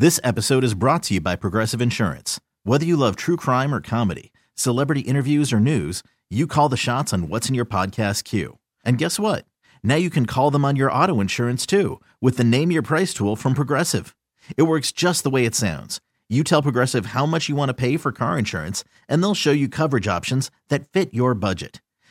This episode is brought to you by Progressive Insurance. Whether you love true crime or comedy, celebrity interviews or news, you call the shots on what's in your podcast queue. And guess what? Now you can call them on your auto insurance too with the Name Your Price tool from Progressive. It works just the way it sounds. You tell Progressive how much you want to pay for car insurance, and they'll show you coverage options that fit your budget.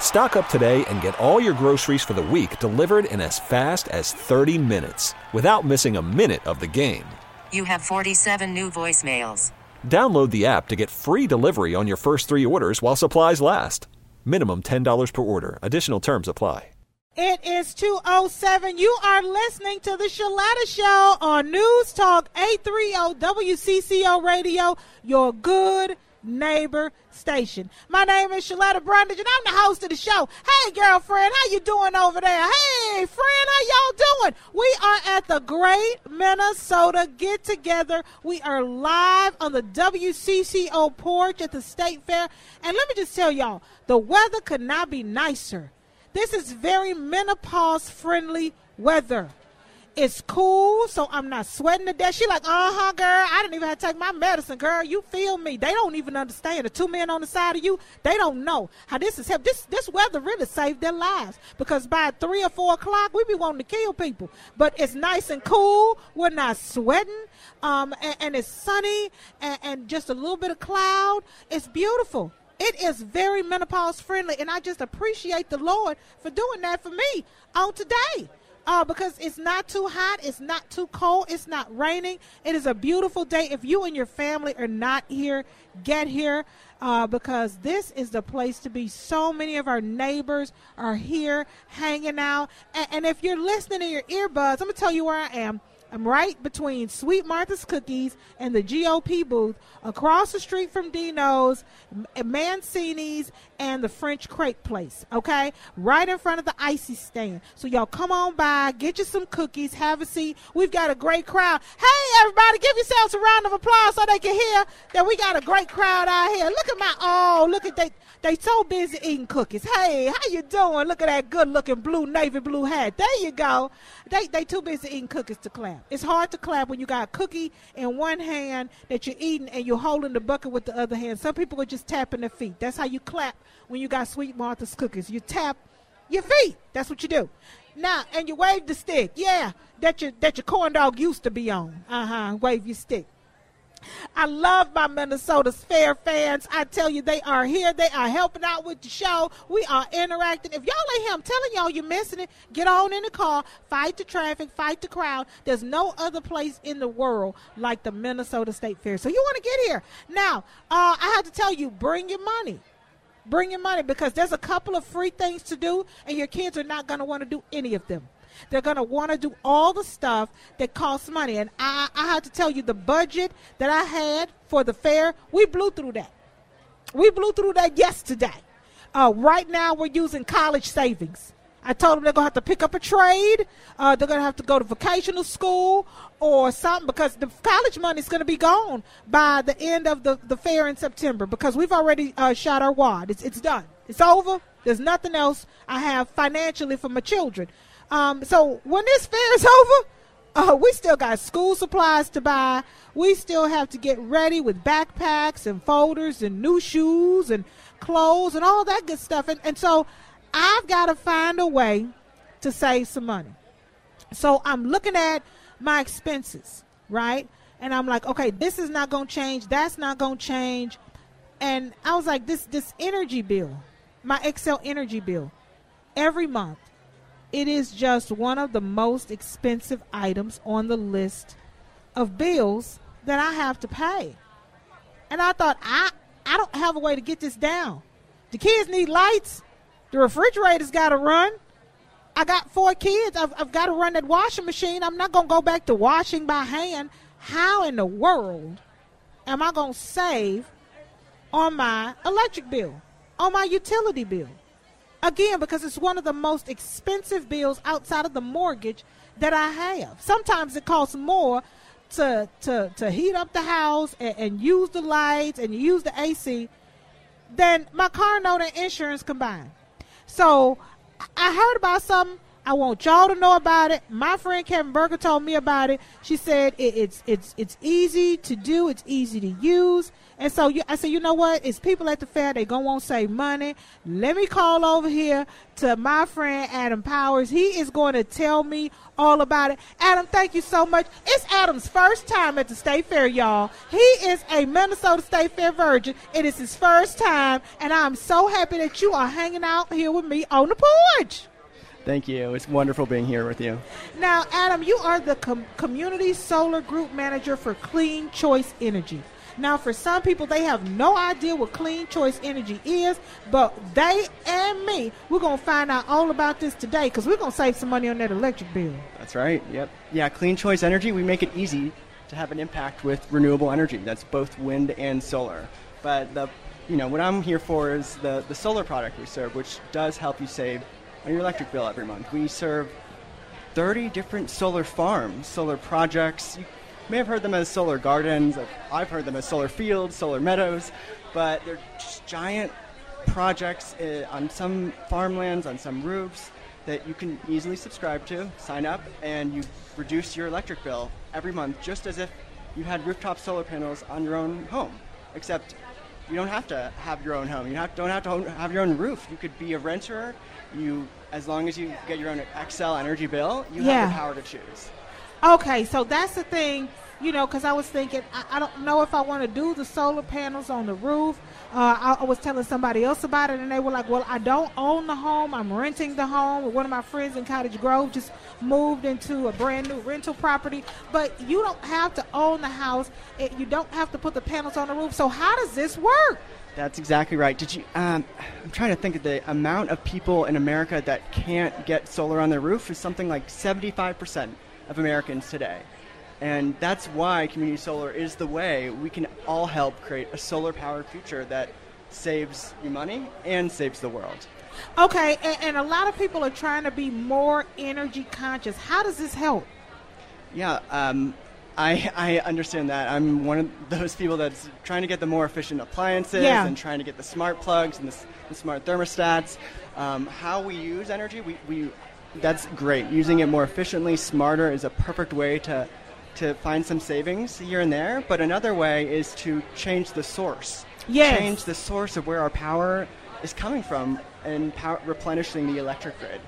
Stock up today and get all your groceries for the week delivered in as fast as 30 minutes without missing a minute of the game. You have 47 new voicemails. Download the app to get free delivery on your first three orders while supplies last. Minimum $10 per order. Additional terms apply. It is 207. You are listening to the Sheletta Show on News Talk 830 WCCO Radio, your good neighbor station. My name is Sheletta Brundage, and I'm the host of the show. Hey, girlfriend, how you doing over there? Hey, friend, how y'all doing? We are at the Great Minnesota Get Together. We are live on the WCCO porch at the State Fair. And let me just tell y'all, the weather could not be nicer. This is very menopause friendly weather. It's cool, so I'm not sweating to death. She like, uh huh, girl. I didn't even have to take my medicine, girl. You feel me? They don't even understand. The two men on the side of you, they don't know how this is help. This this weather really saved their lives because by three or four o'clock we be wanting to kill people. But it's nice and cool. We're not sweating, um, and, and it's sunny and, and just a little bit of cloud. It's beautiful. It is very menopause friendly, and I just appreciate the Lord for doing that for me on today uh, because it's not too hot, it's not too cold, it's not raining. It is a beautiful day. If you and your family are not here, get here uh, because this is the place to be. So many of our neighbors are here hanging out. And, and if you're listening in your earbuds, I'm going to tell you where I am. I'm right between Sweet Martha's Cookies and the GOP booth, across the street from Dino's, Mancini's, and the French Crepe Place. Okay, right in front of the icy stand. So y'all come on by, get you some cookies, have a seat. We've got a great crowd. Hey, everybody, give yourselves a round of applause so they can hear that we got a great crowd out here. Look at my oh, look at they they so busy eating cookies. Hey, how you doing? Look at that good looking blue navy blue hat. There you go. They they too busy eating cookies to clap. It's hard to clap when you got a cookie in one hand that you're eating and you're holding the bucket with the other hand. Some people are just tapping their feet. That's how you clap when you got Sweet Martha's cookies. You tap your feet. That's what you do. Now, and you wave the stick. Yeah, that your that your corn dog used to be on. Uh huh. Wave your stick. I love my Minnesota Fair fans. I tell you, they are here. They are helping out with the show. We are interacting. If y'all ain't here, I'm telling y'all, you're missing it. Get on in the car, fight the traffic, fight the crowd. There's no other place in the world like the Minnesota State Fair. So you want to get here. Now, uh, I have to tell you, bring your money. Bring your money because there's a couple of free things to do, and your kids are not going to want to do any of them. They're going to want to do all the stuff that costs money. And I, I have to tell you, the budget that I had for the fair, we blew through that. We blew through that yesterday. Uh, right now, we're using college savings. I told them they're going to have to pick up a trade. Uh, they're going to have to go to vocational school or something because the college money is going to be gone by the end of the, the fair in September because we've already uh, shot our wad. It's, it's done. It's over. There's nothing else I have financially for my children. Um, so when this fair is over, uh, we still got school supplies to buy. We still have to get ready with backpacks and folders and new shoes and clothes and all that good stuff. And, and so I've got to find a way to save some money. So I'm looking at my expenses, right? And I'm like, okay, this is not going to change. That's not going to change. And I was like, this this energy bill, my Xcel energy bill, every month it is just one of the most expensive items on the list of bills that I have to pay. And I thought, I, I don't have a way to get this down. The kids need lights. The refrigerator's got to run. I got four kids. I've, I've got to run that washing machine. I'm not going to go back to washing by hand. How in the world am I going to save on my electric bill? on my utility bill. Again, because it's one of the most expensive bills outside of the mortgage that I have. Sometimes it costs more to to to heat up the house and, and use the lights and use the AC than my car note and insurance combined. So I heard about something. I want y'all to know about it. My friend Kevin Berger told me about it. She said it, it's it's it's easy to do. It's easy to use. And so you, I said, you know what? It's people at the fair. They gonna want to save money. Let me call over here to my friend Adam Powers. He is going to tell me all about it. Adam, thank you so much. It's Adam's first time at the State Fair, y'all. He is a Minnesota State Fair virgin. It is his first time, and I'm so happy that you are hanging out here with me on the porch. Thank you. It's wonderful being here with you. Now, Adam, you are the com- Community Solar Group Manager for Clean Choice Energy. Now, for some people, they have no idea what clean choice energy is, but they and me, we're going to find out all about this today because we're going to save some money on that electric bill. That's right. Yep. Yeah, clean choice energy, we make it easy to have an impact with renewable energy. That's both wind and solar. But the you know, what I'm here for is the, the solar product we serve, which does help you save on your electric bill every month. We serve 30 different solar farms, solar projects. You may have heard them as solar gardens. I've heard them as solar fields, solar meadows, but they're just giant projects uh, on some farmlands, on some roofs that you can easily subscribe to, sign up, and you reduce your electric bill every month just as if you had rooftop solar panels on your own home. Except you don't have to have your own home. You don't have to have your own roof. You could be a renter. You, as long as you get your own Xcel energy bill, you Yeah. have the power to choose. Okay, so that's the thing, you know, because I was thinking, I, I don't know if I want to do the solar panels on the roof. Uh, I, I was telling somebody else about it, and they were like, "Well, I don't own the home. I'm renting the home." One of my friends in Cottage Grove just moved into a brand new rental property, but you don't have to own the house. It, you don't have to put the panels on the roof. So how does this work? That's exactly right. Did you? Um, I'm trying to think of the amount of people in America that can't get solar on their roof is something like 75% of Americans today, and that's why community solar is the way we can all help create a solar-powered future that saves you money and saves the world. Okay, and, and a lot of people are trying to be more energy conscious. How does this help? Yeah, um, I, I understand that. I'm one of those people that's trying to get the more efficient appliances Yeah. and trying to get the smart plugs and the, the smart thermostats. Um, how we use energy, we, we, that's great. Using it more efficiently, smarter is a perfect way to, to find some savings here and there. But another way is to change the source. Yes. Change the source of where our power is coming from and power, replenishing the electric grid.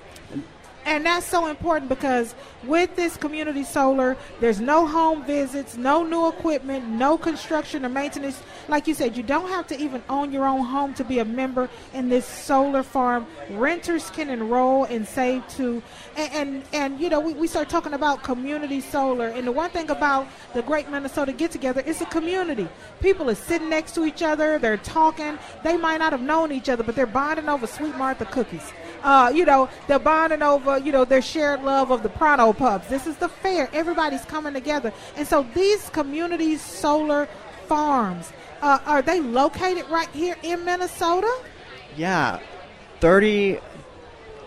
And that's so important because with this community solar, there's no home visits, no new equipment, no construction or maintenance. Like you said, you don't have to even own your own home to be a member in this solar farm. Renters can enroll and save too. And, and, and you know, we, we start talking about community solar. And the one thing about the Great Minnesota Get Together, it's a community. People are sitting next to each other, they're talking. They might not have known each other, but they're bonding over Sweet Martha cookies uh, you know, they're bonding over, you know, their shared love of the Pronto Pups. This is the fair. Everybody's coming together. And so these community solar farms, uh, are they located right here in Minnesota? Yeah, 30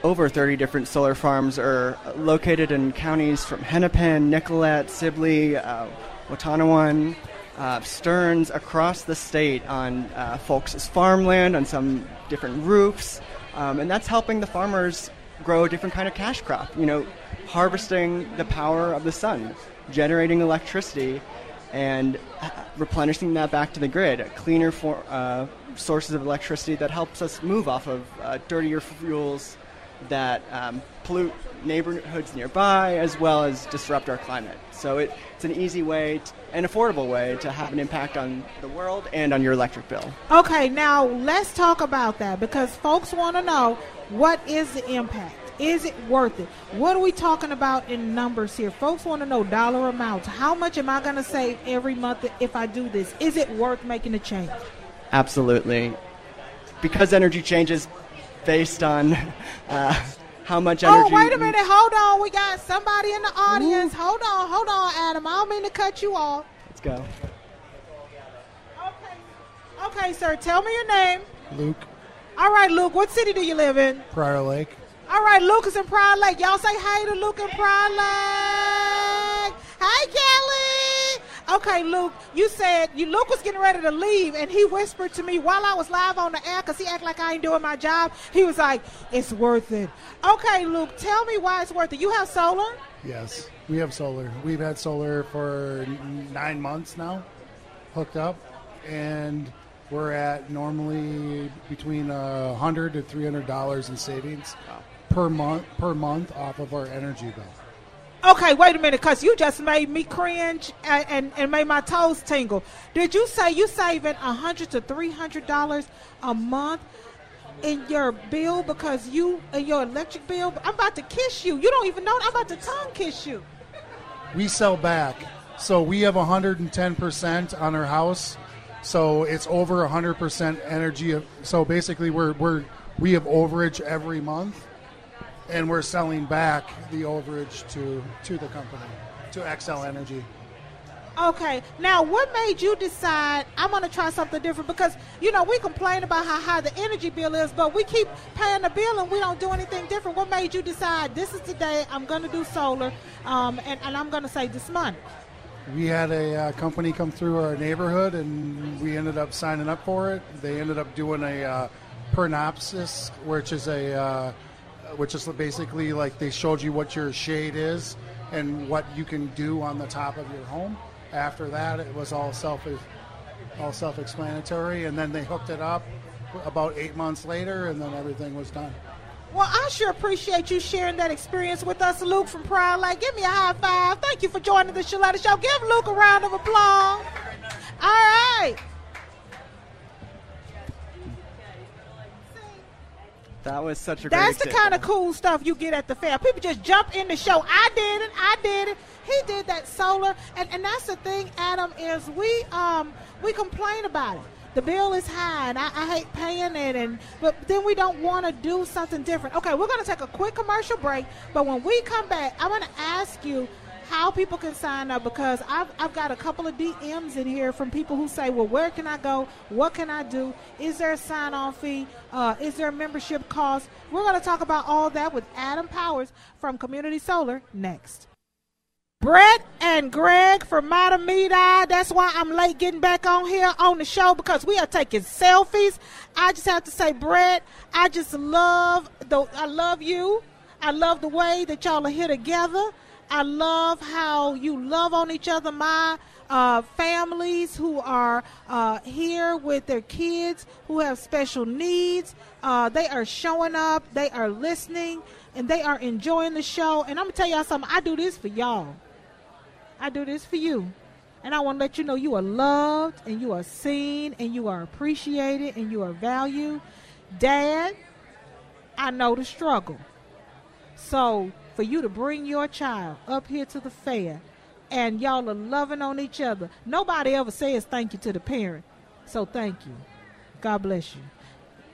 over 30 different solar farms are located in counties from Hennepin, Nicollet, Sibley, uh, uh, Stearns, across the state on uh, folks' farmland, on some different roofs, um, and that's helping the farmers grow a different kind of cash crop. You know, harvesting the power of the sun, generating electricity, and replenishing that back to the grid. Cleaner for, uh, sources of electricity that helps us move off of uh, dirtier fuels that um, pollute neighborhoods nearby as well as disrupt our climate. So it, it's an easy way t an affordable way to have an impact on the world and on your electric bill. Okay, now let's talk about that because folks want to know what is the impact? Is it worth it? What are we talking about in numbers here? Folks want to know dollar amounts. How much am I going to save every month if I do this? Is it worth making a change? Absolutely. Because energy changes based on uh, how much oh, energy. Oh, wait a minute. Hold on. We got somebody in the audience. Hold on. Hold on, Adam. I don't mean to cut you off. Let's go. Okay. Okay, sir. Tell me your name. Luke, All right, Luke, what city do you live in? Prior Lake. All right, Lucas and Prior Lake. Y'all say hey to Luke and Prior Lake. Hey, Kelly. Okay, Luke, you said you Luke was getting ready to leave, and he whispered to me while I was live on the air because he acted like I ain't doing my job. He was like, "It's worth it." Okay, Luke, tell me why it's worth it. You have solar. Yes, we have solar. We've had solar for nine months now, hooked up, and we're at normally between a hundred to three hundred dollars in savings per month per month off of our energy bill. Okay, wait a minute, because you just made me cringe and, and, and, made my toes tingle. Did you say you saving a hundred to three hundred dollars a month in your bill because you in your electric bill? I'm about to kiss you. You don't even know. I'm about to tongue kiss you. We sell back, so we have 110 percent on our house, so it's over 100 percent energy. So basically, we're we're we have overage every month and we're selling back the overage to to the company to Xcel Energy. Okay, now what made you decide I'm going to try something different? Because you know we complain about how high the energy bill is, but we keep paying the bill and we don't do anything different. What made you decide this is the day I'm going to do solar, um, and, and I'm going to save this money? We had a uh, company come through our neighborhood, and we ended up signing up for it. They ended up doing a uh, Pernopsis, which is a uh, which is basically like they showed you what your shade is and what you can do on the top of your home. After that, it was all self all self-explanatory, and then they hooked it up about eight months later, and then everything was done. Well, I sure appreciate you sharing that experience with us, Luke from Lake. Give me a high five. Thank you for joining the Sheletta Show. Give Luke a round of applause. All right. That was such a That's the kind of cool stuff you get at the fair. People just jump in the show. I did it. I did it. He did that solar, and and that's the thing, Adam. Is we um we complain about it. The bill is high, and I, I hate paying it, and but then we don't want to do something different. Okay, we're gonna take a quick commercial break, but when we come back, I'm gonna ask you how people can sign up because I've, I've got a couple of DMs in here from people who say, well, where can I go? What can I do? Is there a sign on fee? Uh, is there a membership cost? We're going to talk about all that with Adam Powers from Community Solar next. Brett and Greg from Matamidi. That's why I'm late getting back on here on the show because we are taking selfies. I just have to say, Brett, I just love the I love you. I love the way that y'all are here together. I love how you love on each other. My uh, families who are uh, here with their kids who have special needs, uh, they are showing up, they are listening, and they are enjoying the show. And I'm going to tell y'all something I do this for y'all. I do this for you. And I want to let you know you are loved and you are seen and you are appreciated and you are valued. Dad, I know the struggle. So for you to bring your child up here to the fair and y'all are loving on each other. Nobody ever says thank you to the parent. So thank you. God bless you.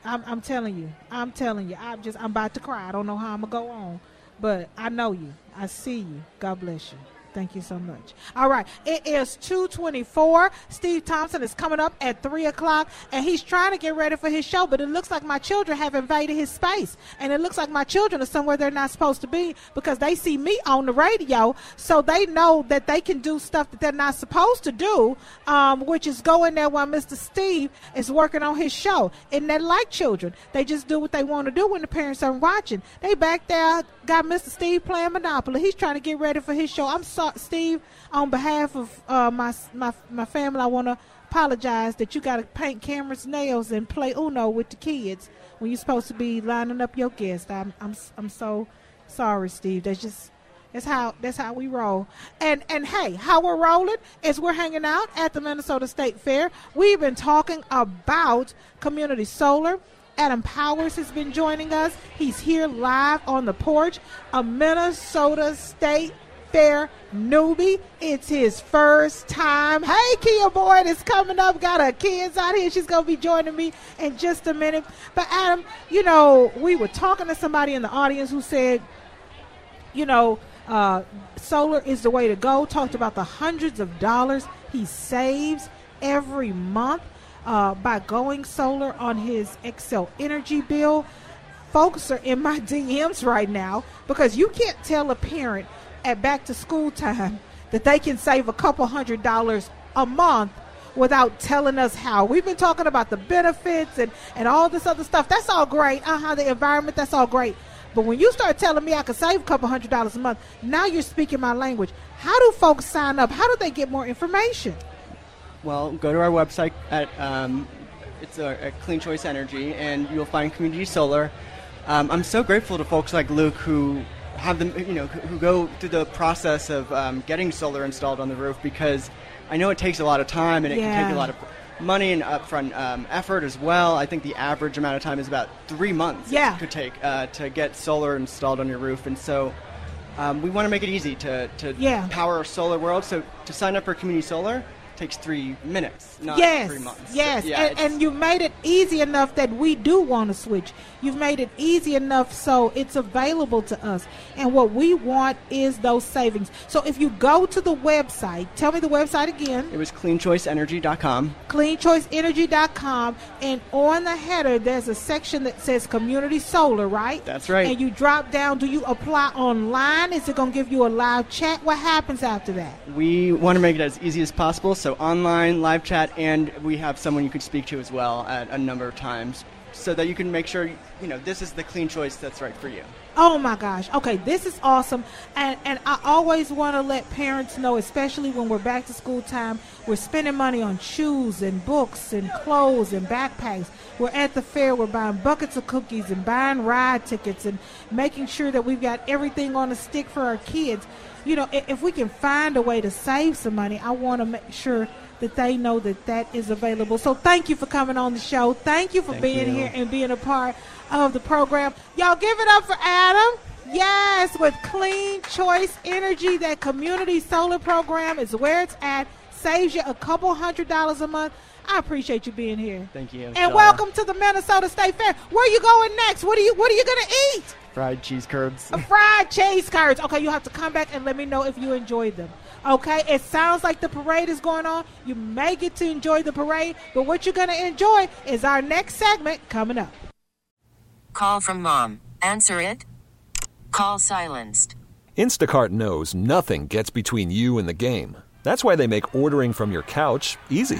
I'm, I'm telling you. I'm telling you. I'm just I'm about to cry. I don't know how I'm gonna go on, but I know you. I see you. God bless you. Thank you so much. All right, it is 224. Steve Thompson is coming up at 3 o'clock, and he's trying to get ready for his show, but it looks like my children have invaded his space. And it looks like my children are somewhere they're not supposed to be because they see me on the radio, so they know that they can do stuff that they're not supposed to do, um, which is go in there while Mr. Steve is working on his show. And they're like children. They just do what they want to do when the parents aren't watching. They back there, got Mr. Steve playing Monopoly. He's trying to get ready for his show. I'm sorry Steve, on behalf of uh, my my my family, I want to apologize that you got to paint cameras nails and play Uno with the kids when you're supposed to be lining up your guests. I'm I'm I'm so sorry, Steve. That's just that's how that's how we roll. And and hey, how we're rolling is we're hanging out at the Minnesota State Fair. We've been talking about community solar. Adam Powers has been joining us. He's here live on the porch, a Minnesota State Fair newbie. It's his first time. Hey, Kia Boyd is coming up. Got her kids out here. She's going to be joining me in just a minute. But, Adam, you know, we were talking to somebody in the audience who said, you know, uh, solar is the way to go. Talked about the hundreds of dollars he saves every month. uh, by going solar on his Xcel Energy bill. Folks are in my DMs right now because you can't tell a parent at back to school time that they can save a couple hundred dollars a month without telling us how. We've been talking about the benefits and, and all this other stuff. That's all great. Uh huh. The environment, that's all great. But when you start telling me I could save a couple hundred dollars a month, now you're speaking my language. How do folks sign up? How do they get more information? Well, go to our website at um, it's uh, at Clean Choice Energy, and you'll find community solar. Um, I'm so grateful to folks like Luke who have them, you know, who go through the process of um, getting solar installed on the roof because I know it takes a lot of time and it Yeah. can take a lot of money and upfront um, effort as well. I think the average amount of time is about three months. Yeah. it could take uh, to get solar installed on your roof, and so. Um, we want to make it easy to, to Yeah. power our solar world. So to sign up for community solar takes three minutes, not yes, three months. So, yes, yeah, and, and you made it easy enough that we do want to switch. You've made it easy enough so it's available to us. And what we want is those savings. So if you go to the website, tell me the website again. it was cleanchoiceenergy.com. cleanchoiceenergy.com and on the header there's a section that says community solar right That's right. and you drop down do you apply online is it going to give you a live chat what happens after that We want to make it as easy as possible, so online, live chat, and we have someone you can speak to as well at a number of times, so that you can make sure you know this is the clean choice that's right for you. Oh my gosh. Okay, this is awesome. And and I always want to let parents know, especially when we're back to school time, we're spending money on shoes and books and clothes and backpacks. We're at the fair, we're buying buckets of cookies and buying ride tickets and making sure that we've got everything on a stick for our kids. You know, if we can find a way to save some money, I want to make sure that they know that that is available. So thank you for coming on the show. Thank you for Thank being you. here and being a part of the program. Y'all give it up for Adam. Yes, with Clean Choice Energy, that community solar program is where it's at. Saves you a couple hundred dollars a month. I appreciate you being here. Thank you. And Shara. welcome to the Minnesota State Fair. Where are you going next? What are you What are you gonna eat? fried cheese curds. Uh, fried cheese curds. Okay, you have to come back and let me know if you enjoyed them. Okay, it sounds like the parade is going on. You may get to enjoy the parade, but what you're gonna enjoy is our next segment coming up. Call from mom. Answer it. Call silenced. Instacart knows nothing gets between you and the game. That's why they make ordering from your couch easy.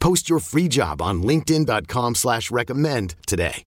Post your free job on linkedin.com slash recommend today.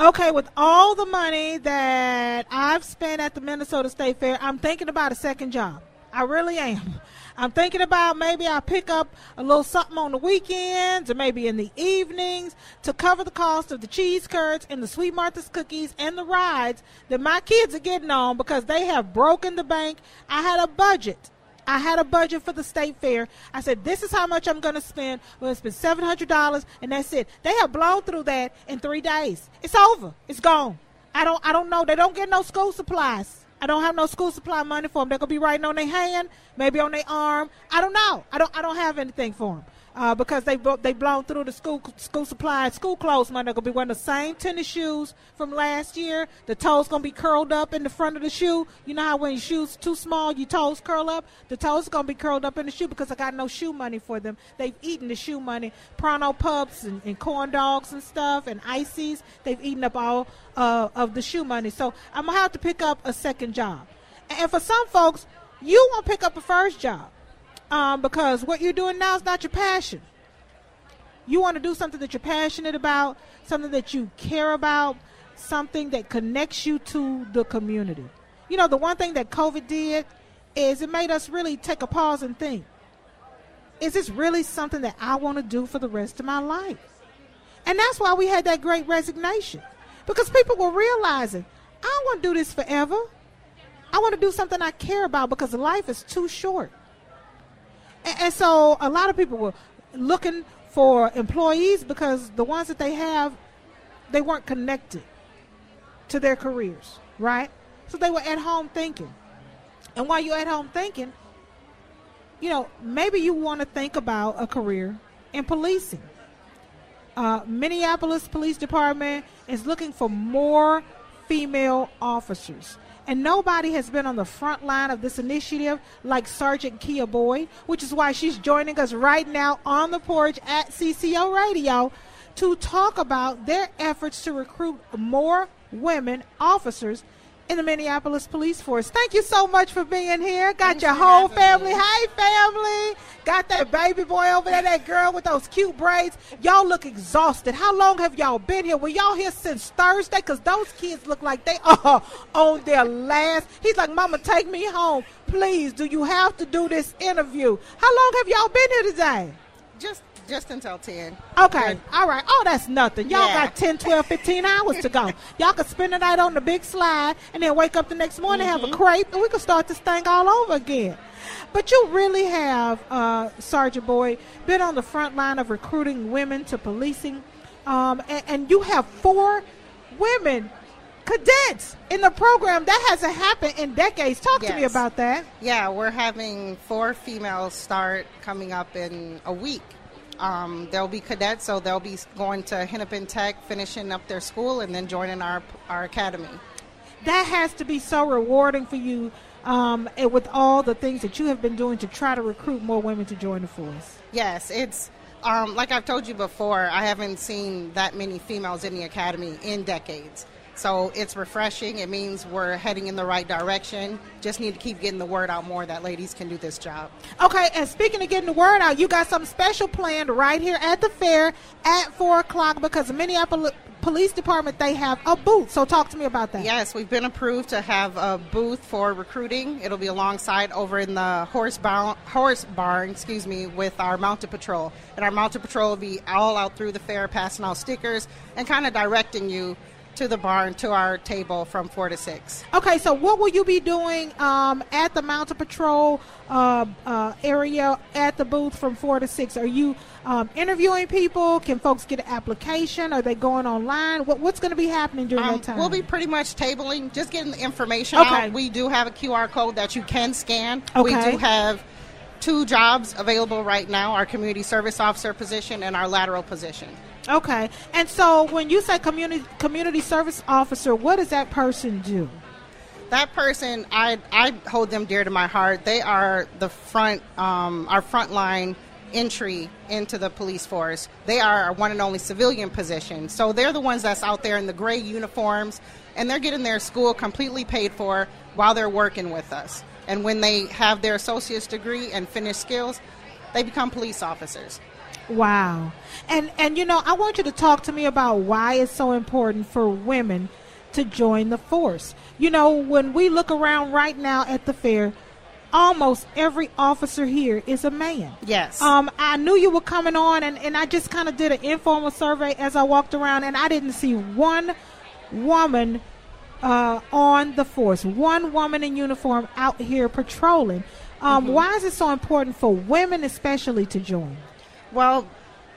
Okay, with all the money that I've spent at the Minnesota State Fair, I'm thinking about a second job. I really am. I'm thinking about maybe I pick up a little something on the weekends or maybe in the evenings to cover the cost of the cheese curds and the Sweet Martha's cookies and the rides that my kids are getting on because they have broken the bank. I had a budget. I had a budget for the state fair. I said, this is how much I'm going to spend. We're going to spend $700 and that's it. They have blown through that in three days. It's over. It's gone. I don't, I don't know. They don't get no school supplies. I don't have no school supply money for them. They're going to be writing on their hand, maybe on their arm. I don't know. I don't, I don't have anything for them. Uh, because they they blown through the school school supply school clothes money. They're gonna be wearing the same tennis shoes from last year. The toes gonna be curled up in the front of the shoe. You know how when your shoes too small, your toes curl up. The toes gonna be curled up in the shoe because I got no shoe money for them. They've eaten the shoe money, Pronto pups and, and corn dogs and stuff and ices. They've eaten up all uh, of the shoe money. So I'm gonna have to pick up a second job. And for some folks, you won't pick up a first job um, because what you're doing now is not your passion. You want to do something that you're passionate about, something that you care about, something that connects you to the community. You know, the one thing that COVID did is it made us really take a pause and think is this really something that I want to do for the rest of my life? And that's why we had that great resignation because people were realizing I don't want to do this forever. I want to do something I care about because life is too short. And, and so a lot of people were looking for employees because the ones that they have, they weren't connected to their careers, right? So they were at home thinking. And while you're at home thinking, you know, maybe you want to think about a career in policing. Uh, Minneapolis Police Department is looking for more female officers. And nobody has been on the front line of this initiative like Sergeant Kia Boyd, which is why she's joining us right now on the porch at CCO Radio to talk about their efforts to recruit more women officers in the Minneapolis Police Force. Thank you so much for being here. Got Thanks your whole family. me. Hey, family. Got that baby boy over there, that girl with those cute braids. Y'all look exhausted. How long have y'all been here? Were y'all here since Thursday? Because those kids look like they are on their last. He's like, Mama, take me home. Please, do you have to do this interview? How long have y'all been here today? Just just until 10. Okay, all right. Oh, that's nothing. Y'all Yeah. got 10, 12, 15 hours to go. Y'all can spend the night on the big slide and then wake up the next morning, have Mm-hmm. a crepe, and we can start this thing all over again. But you really have, uh, Sergeant Boyd, been on the front line of recruiting women to policing, um, and, and you have four women cadets in the program. That hasn't happened in decades. Talk to me about that. Yeah, we're having four females start coming up in a week. Um, they'll be cadets, so they'll be going to Hennepin Tech, finishing up their school, and then joining our our academy. that has to be so rewarding for you um, and with all the things that you have been doing to try to recruit more women to join the force. Yes, it's um, like I've told you before. I haven't seen that many females in the academy in decades. So it's refreshing. It means we're heading in the right direction. Just need to keep getting the word out more that ladies can do this job. Okay, and speaking of getting the word out, you got something special planned right here at the fair at 4 o'clock because the Minneapolis Police Department, they have a booth. So talk to me about that. Yes, we've been approved to have a booth for recruiting. It'll be alongside over in the horse barn, horse barn, excuse me, with our mounted patrol. And our mounted patrol will be all out through the fair, passing out stickers and kind of directing you to the barn to our table from four to six. Okay, so what will you be doing um, at the Mountain Patrol uh, uh, area at the booth from 4 to 6? Are you um, interviewing people? Can folks get an application? Are they going online? What, what's going to be happening during Um, that time? we'll be pretty much tabling, just getting the information Okay. out. We do have a QR code that you can scan. Okay. We do have two jobs available right now our community service officer position and our lateral position. Okay, and so when you say community community service officer, what does that person do? That person, I, I hold them dear to my heart. They are the front, um, our frontline entry into the police force. They are our one and only civilian position. So they're the ones that's out there in the gray uniforms, and they're getting their school completely paid for while they're working with us. And when they have their associate's degree and finish skills, they become police officers. Wow. And and you know, I want you to talk to me about why it's so important for women to join the force. You know, when we look around right now at the fair, almost every officer here is a man. Yes. Um, I knew you were coming on, and, and I just kind of did an informal survey as I walked around, and I didn't see one woman uh, on the force, one woman in uniform out here patrolling. Um, Why is it so important for women, especially, to join? Well,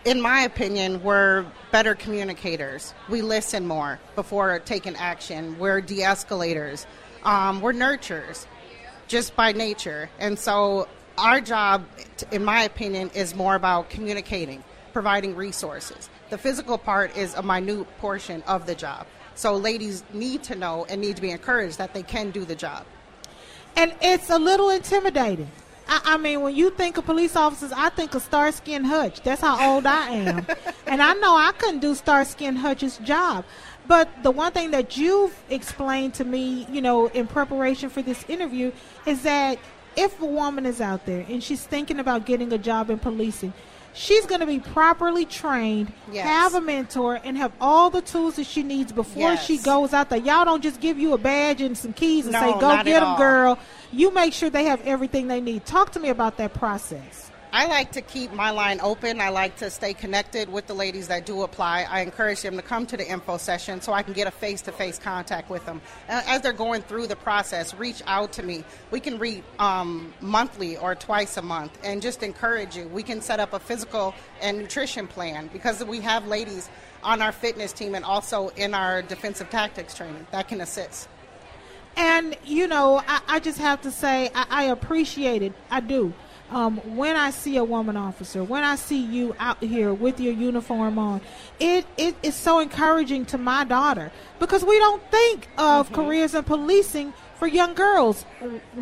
in my opinion, we're better communicators. We listen more before taking action. We're de escalators. Um, we're nurturers just by nature. And so our job, in my opinion, is more about communicating, providing resources. The physical part is a minute portion of the job. So ladies need to know and need to be encouraged that they can do the job. And it's a little intimidating. I, I mean, when you think of police officers, I think of Starsky and Hutch. That's how old I am. and I know I couldn't do Starsky and Hutch's job. But the one thing that you've explained to me, you know, in preparation for this interview, is that if a woman is out there and she's thinking about getting a job in policing, she's going to be properly trained, Yes. have a mentor, and have all the tools that she needs before she goes out there. Y'all don't just give you a badge and some keys and No, say, go get them, all. girl. You make sure they have everything they need. Talk to me about that process. I like to keep my line open. I like to stay connected with the ladies that do apply. I encourage them to come to the info session so I can get a face to face contact with them. As they're going through the process, reach out to me. We can read um, monthly or twice a month and just encourage you. We can set up a physical and nutrition plan because we have ladies on our fitness team and also in our defensive tactics training that can assist. And you know, I, I just have to say, I, I appreciate it. I do. Um, when I see a woman officer, when I see you out here with your uniform on, it, it is so encouraging to my daughter because we don't think of careers in policing for young girls.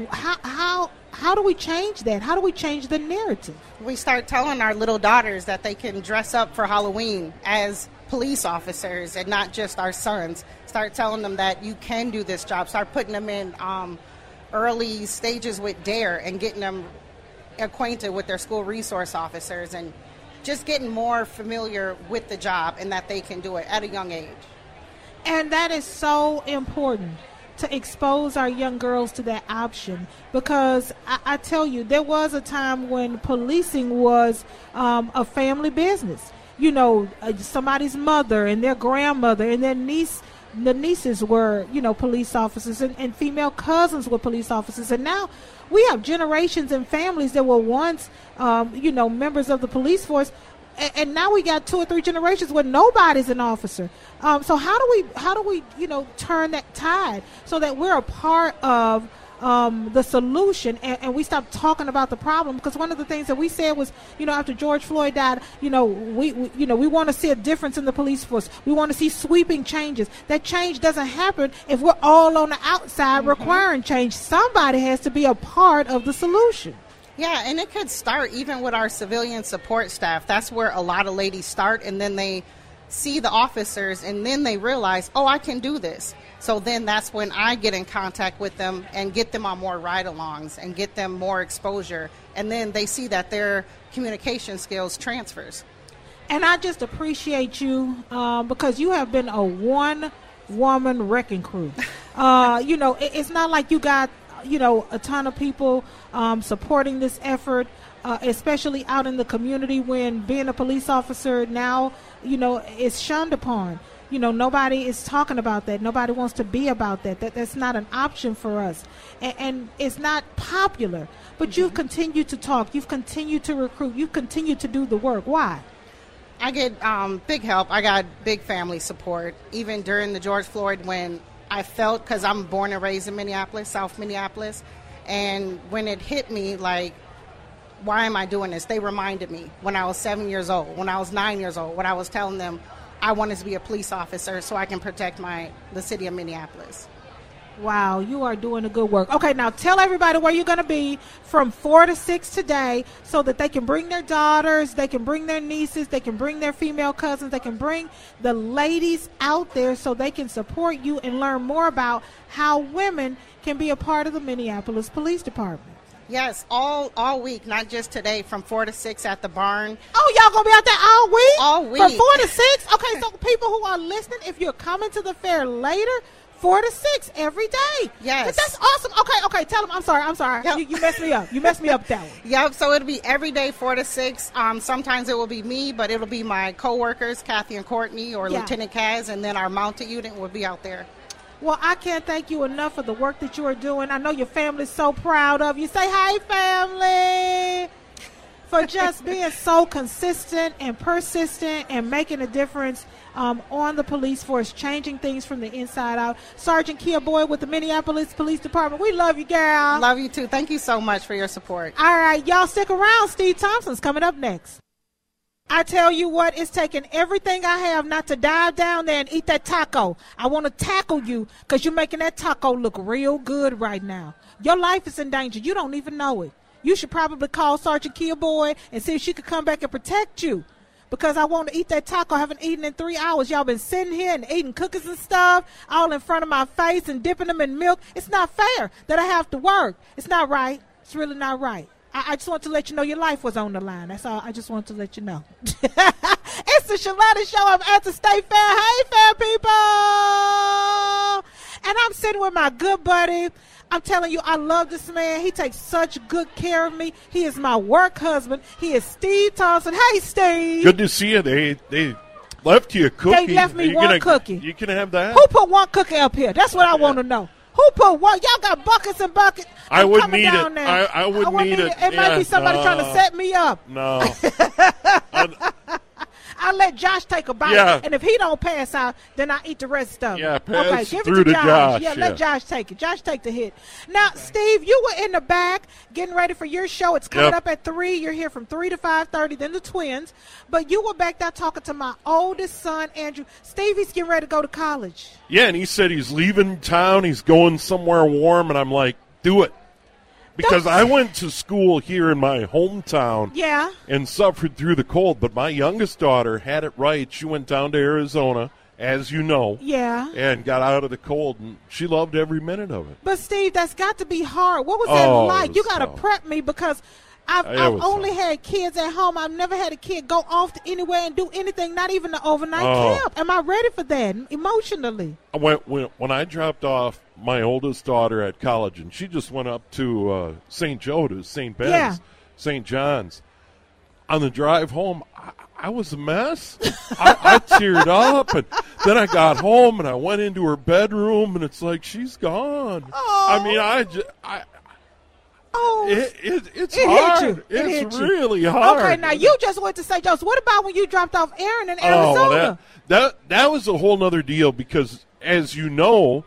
How how how do we change that? How do we change the narrative? we start telling our little daughters that they can dress up for Halloween as police officers and not just our sons. Start telling them that you can do this job. Start putting them in um, early stages with DARE and getting them acquainted with their school resource officers and just getting more familiar with the job and that they can do it at a young age. And that is so important to expose our young girls to that option because I, I tell you, there was a time when policing was um, a family business. You know, uh, somebody's mother and their grandmother and their niece. The nieces were, you know, police officers, and, and female cousins were police officers, and now we have generations and families that were once, um, you know, members of the police force and, now we got two or three generations where nobody's an officer. Um, so how do we how do we you know turn that tide so that we're a part of um, the solution and, and we stopped talking about the problem? Because one of the things that we said was you know after George Floyd died, you know we, we you know we want to see a difference in the police force. We want to see sweeping changes. That change doesn't happen if we're all on the outside requiring change. Somebody has to be a part of the solution. Yeah, and it could start even with our civilian support staff. That's where a lot of ladies start, and then they see the officers, and then they realize, oh, I can do this. So then that's when I get in contact with them and get them on more ride alongs and get them more exposure. And then they see that their communication skills transfers. And I just appreciate you um, because you have been a one woman wrecking crew. Uh, you know, it, it's not like you got, you know, a ton of people um, supporting this effort, uh, especially out in the community when being a police officer now, you know, is shunned upon. You know, nobody is talking about that. Nobody wants to be about that. That that's not an option for us, and, and it's not popular. But you've continued to talk. You've continued to recruit. You've continued to do the work. Why? I get um, big help. I got big family support. Even during the George Floyd, when I felt, because I'm born and raised in Minneapolis, South Minneapolis, and when it hit me, like, why am I doing this? They reminded me when I was seven years old, when I was nine years old, when I was telling them I wanted to be a police officer so I can protect my the city of Minneapolis. Wow, you are doing a good work. Okay, now tell everybody where you're going to be from 4 to 6 today so that they can bring their daughters, they can bring their nieces, they can bring their female cousins, they can bring the ladies out there so they can support you and learn more about how women can be a part of the Minneapolis Police Department. Yes, all all week, not just today, from four to six at the barn. Oh, y'all gonna be out there all week? All week. From four to six? Okay, so people who are listening, if you're coming to the fair later, four to six every day. Yes. That's awesome. Okay, okay, tell them I'm sorry, I'm sorry. Yep. You, you messed me up. You messed me up with that one. Yep. So it'll be every day, four to six. Um, sometimes it will be me, but it'll be my coworkers, Kathy and Courtney, or Yeah. Lieutenant Kaz, and then our mounted unit will be out there. Well, I can't thank you enough for the work that you are doing. I know your family's so proud of you. Say hi, family. for just being so consistent and persistent and making a difference um, on the police force, changing things from the inside out. Sergeant Kia Boyd with the Minneapolis Police Department. We love you, girl. Love you too. Thank you so much for your support. All right, y'all stick around. Steve Thompson's coming up next. I tell you what, it's taking everything I have not to dive down there and eat that taco. I want to tackle you because you're making that taco look real good right now. Your life is in danger. You don't even know it. You should probably call Sergeant Kia Boyd and see if she could come back and protect you. Because I want to eat that taco. I haven't eaten in three hours. Y'all been sitting here and eating cookies and stuff all in front of my face and dipping them in milk. It's not fair that I have to work. It's not right. It's really not right. I, I, just want to let you know your life was on the line. That's all. I just want to let you know. it's the Sheletta Show. I'm at the State Fair. Hey, fair people! And I'm sitting with my good buddy. I'm telling you, I love this man. He takes such good care of me. He is my work husband. He is Steve Thompson. Hey, Steve. Good to see you. They they left you a cookie. They left me one gonna, cookie. You can have that. Who put one cookie up here? That's what I want to know. Who put what? Y'all got buckets and buckets. I I'm wouldn't coming need down it. There. I, I wouldn't wouldn't need need it. It might Yeah, be somebody no. trying to set me up. No. I let Josh take a bite, Yeah. and if he don't pass out, then I eat the rest of it. Yeah, pass okay, give through it to to Josh, Yeah, yeah. let Josh take it. Josh take the hit. Now, Steve, you were in the back getting ready for your show. It's coming Yep. up at three. You're here from three to five thirty. Then the twins, but you were back there talking to my oldest son, Andrew. Steve, he's getting ready to go to college. Yeah, and he said he's leaving town. He's going somewhere warm, and I'm like, do it. Because I went to school here in my hometown Yeah. and suffered through the cold, but my youngest daughter had it right. She went down to Arizona, as you know, Yeah. and got out of the cold, and she loved every minute of it. But Steve, that's got to be hard. What was that Oh, like? was You got to prep me because I've, I've only tough. had kids at home. I've never had a kid go off to anywhere and do anything, not even the overnight Oh. camp. Am I ready for that emotionally? when, when, when I dropped off my oldest daughter at college, and she just went up to uh, St. Joe to St. Ben's, Yeah. St. John's. On the drive home, I, I was a mess. I, I teared up, and then I got home and I went into her bedroom, and it's like she's gone. I mean, I just, I, Oh, it, it, it's it hard. hit you. It It's really hard. Okay, now you just went to St. Joe's. What about when you dropped off Aaron in Arizona? Oh, that, that that was a whole nother deal because, as you know,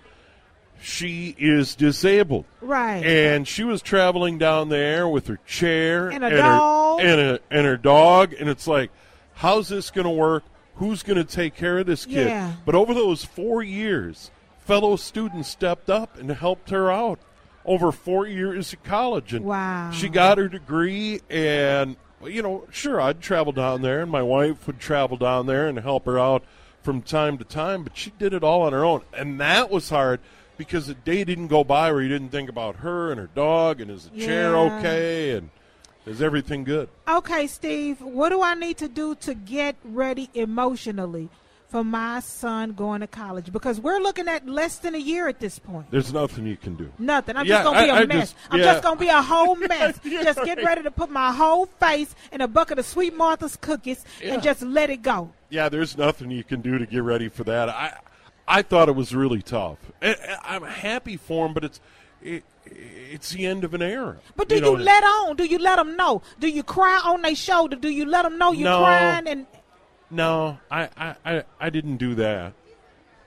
she is disabled, right. and she was traveling down there with her chair And a her, dog. and a and her dog, and it's like, how's this going to work? Who's going to take care of this kid? Yeah. But over those four years, fellow students stepped up and helped her out. Over four years of college, and Wow. she got her degree, and you know, sure, I'd travel down there, and my wife would travel down there and help her out from time to time, but she did it all on her own, and that was hard because the day didn't go by where you didn't think about her and her dog, and is the chair okay, and is everything good? Okay, Steve, what do I need to do to get ready emotionally for my son going to college? Because we're looking at less than a year at this point. There's nothing you can do. Nothing. I'm Yeah, just gonna be a I- mess. just- I'm yeah. just gonna be a whole mess. Yeah, just get right. ready to put my whole face in a bucket of Sweet Martha's cookies Yeah. and just let it go. Yeah, there's nothing you can do to get ready for that. I I thought it was really tough. I, I'm happy for him, but it's it, it's the end of an era. But do you, know, let on? Do you let them know? Do you cry on their shoulder? Do you let them know you're No. crying? And No, I, I, I, I didn't do that.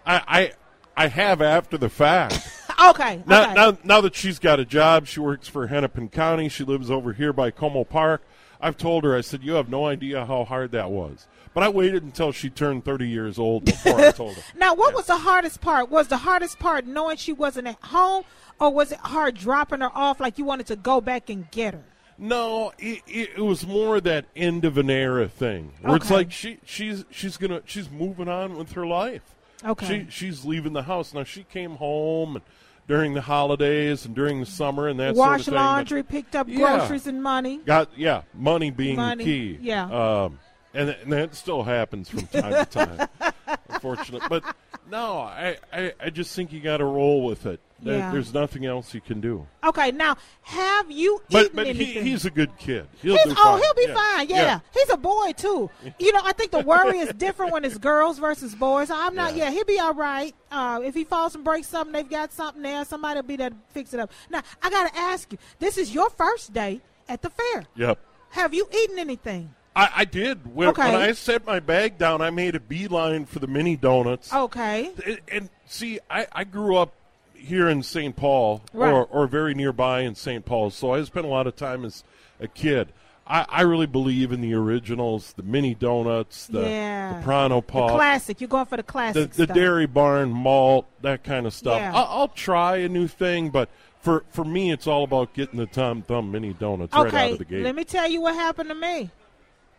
I, I I have after the fact. okay, Now, okay. now, now that she's got a job, she works for Hennepin County. She lives over here by Como Park. I've told her, I said, you have no idea how hard that was. But I waited until she turned 30 years old before I told her. Now, what was the hardest part? Was the hardest part knowing she wasn't at home, or was it hard dropping her off like you wanted to go back and get her? No, it, it, it was more that end of an era thing, where it's like she she's she's gonna she's moving on with her life. Okay. She she's leaving the house now. She came home and during the holidays and during the summer and that Wash sort of thing. but laundry, picked up Yeah. groceries and money. Got yeah, money being Money, the key. yeah. um, and and that still happens from time to time. Unfortunately, but no, I, I I just think you got to roll with it. Yeah. There's nothing else you can do. Okay, now have you But eaten but he, he's a good kid. He'll He's- oh, fine. he'll be Yeah. fine. Yeah. he's a boy too. You know, I think the worry is different when it's girls versus boys. I'm not. Yeah. Yeah, he'll be all right. Uh, if he falls and breaks something, they've got something there. Somebody'll be there to fix it up. Now, I got to ask you. This is your first day at the fair. Yep. Have you eaten anything? I, I did. When, Okay. when I set my bag down, I made a beeline for the mini donuts. Okay. And, and see, I, I grew up here in St. Paul, Right. or, or very nearby in St. Paul, so I spent a lot of time as a kid. I, I really believe in the originals, the mini donuts, the, Yeah. the Pronto The classic. You're going for the the, classic the stuff. Dairy Barn malt, that kind of stuff. Yeah. I'll, I'll try a new thing, but for, for me, it's all about getting the Tom Thumb mini donuts right out of the gate. let me tell you what happened to me.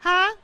Huh?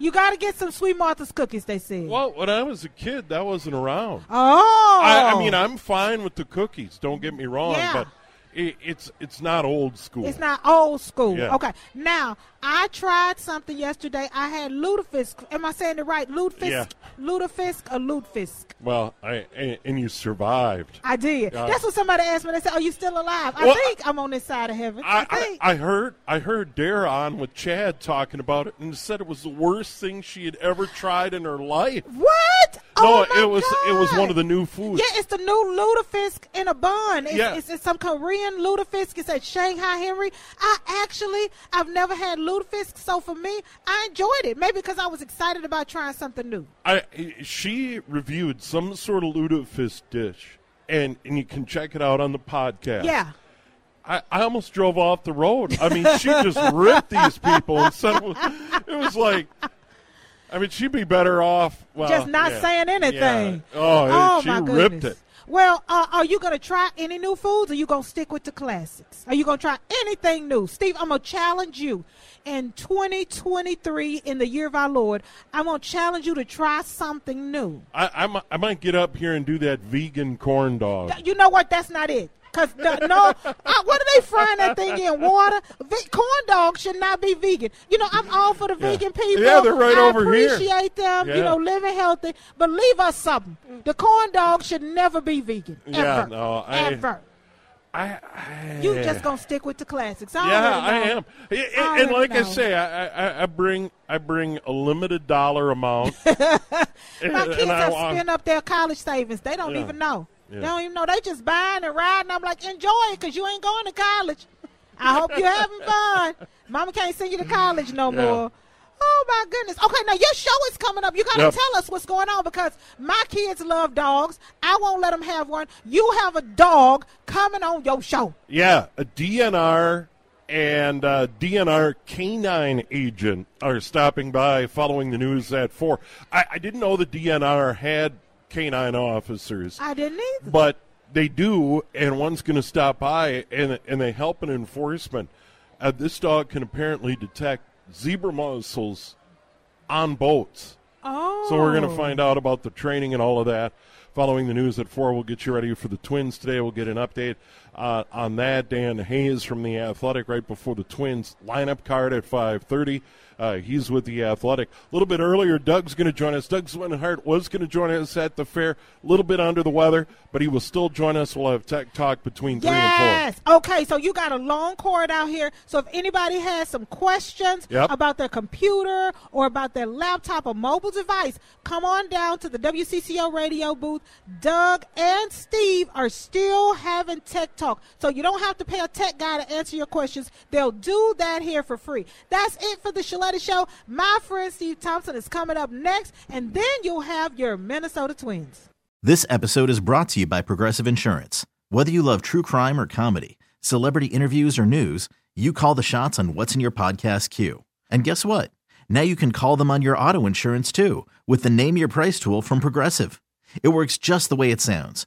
You got to get some Sweet Martha's cookies, they said. well, when I was a kid, that wasn't around. Oh. I, I mean, I'm fine with the cookies. Don't get me wrong, Yeah. but it, it's it's not old school. It's not old school. Yeah. Okay. Now, I tried something yesterday. I had lutefisk. Am I saying it right? Lutefisk? Yeah. Lutefisk or lutefisk? Well, I and, and you survived. I did. Uh, That's what somebody asked me. They said, "Are you still alive?" I Well, think I'm on this side of heaven. I, I, I, think. I heard I heard Dara on with Chad talking about it and said it was the worst thing she had ever tried in her life. what? No, oh it was it was one of the new foods. Yeah, it's the new lutefisk in a bun. It's, Yeah. it's, it's some Korean lutefisk. It's at Shanghai Henry. I actually, I've never had lutefisk, so for me, I enjoyed it. Maybe because I was excited about trying something new. I she reviewed some sort of lutefisk dish, and and you can check it out on the podcast. Yeah. I, I almost drove off the road. I mean, she just ripped these people and said it was, it was like. I mean, she'd be better off. Well, Just not yeah, saying anything. yeah. Oh, Oh, she ripped it. Well, uh, are you going to try any new foods or you going to stick with the classics? Are you going to try anything new? Steve, I'm going to challenge you in 2023, in the year of our Lord, I'm going to challenge you to try something new. I, I, I might get up here and do that vegan corn dog. You know what? That's not it. Cause the, no, uh, what are they frying that thing in water? Ve- corn dogs should not be vegan. You know, I'm all for the Yeah. vegan people. Yeah, they're right I over here. appreciate them. You know, living healthy, but leave us something. The corn dog should never be vegan. Yeah, ever. no, I- ever. I, I You just gonna stick with the classics. I yeah, I am. I- I- I and like I say, I, I, I bring I bring a limited dollar amount. My and kids I have spent up their college savings. They don't Yeah. even know. Yeah. They don't even know. They just buying and riding. I'm like, enjoy it because you ain't going to college. I hope you're having fun. Mama can't send you to college no Yeah. more. Oh my goodness. Okay, now your show is coming up. You gotta Yep. tell us what's going on because my kids love dogs. I won't let them have one. You have a dog coming on your show. Yeah, a DNR and uh, DNR canine agent are stopping by following the news at four. I, I didn't know the DNR had canine officers, I didn't either. but they do, and one's going to stop by and and they help in enforcement. Uh, this dog can apparently detect zebra mussels on boats. Oh. So we're going to find out about the training and all of that. Following the news at four, we'll get you ready for the Twins today. We'll get an update uh, on that. Dan Hayes from the Athletic right before the Twins lineup card at five thirty. Uh, he's with the Athletic. A little bit earlier, Doug's going to join us. Doug Swinhart was going to join us at the fair. A little bit under the weather, but he will still join us. We'll have tech talk between three and Yes. Okay, so you got a long cord out here. So if anybody has some questions Yep. about their computer or about their laptop or mobile device, come on down to the WCCO radio booth. Doug and Steve are still having tech talk. So you don't have to pay a tech guy to answer your questions. They'll do that here for free. That's it for the Sheletta Show. My friend Steve Thompson is coming up next, and then you'll have your Minnesota Twins. This episode is brought to you by Progressive Insurance. Whether you love true crime or comedy, celebrity interviews or news, you call the shots on what's in your podcast queue. And guess what? Now you can call them on your auto insurance too with the Name Your Price tool from Progressive. It works just the way it sounds.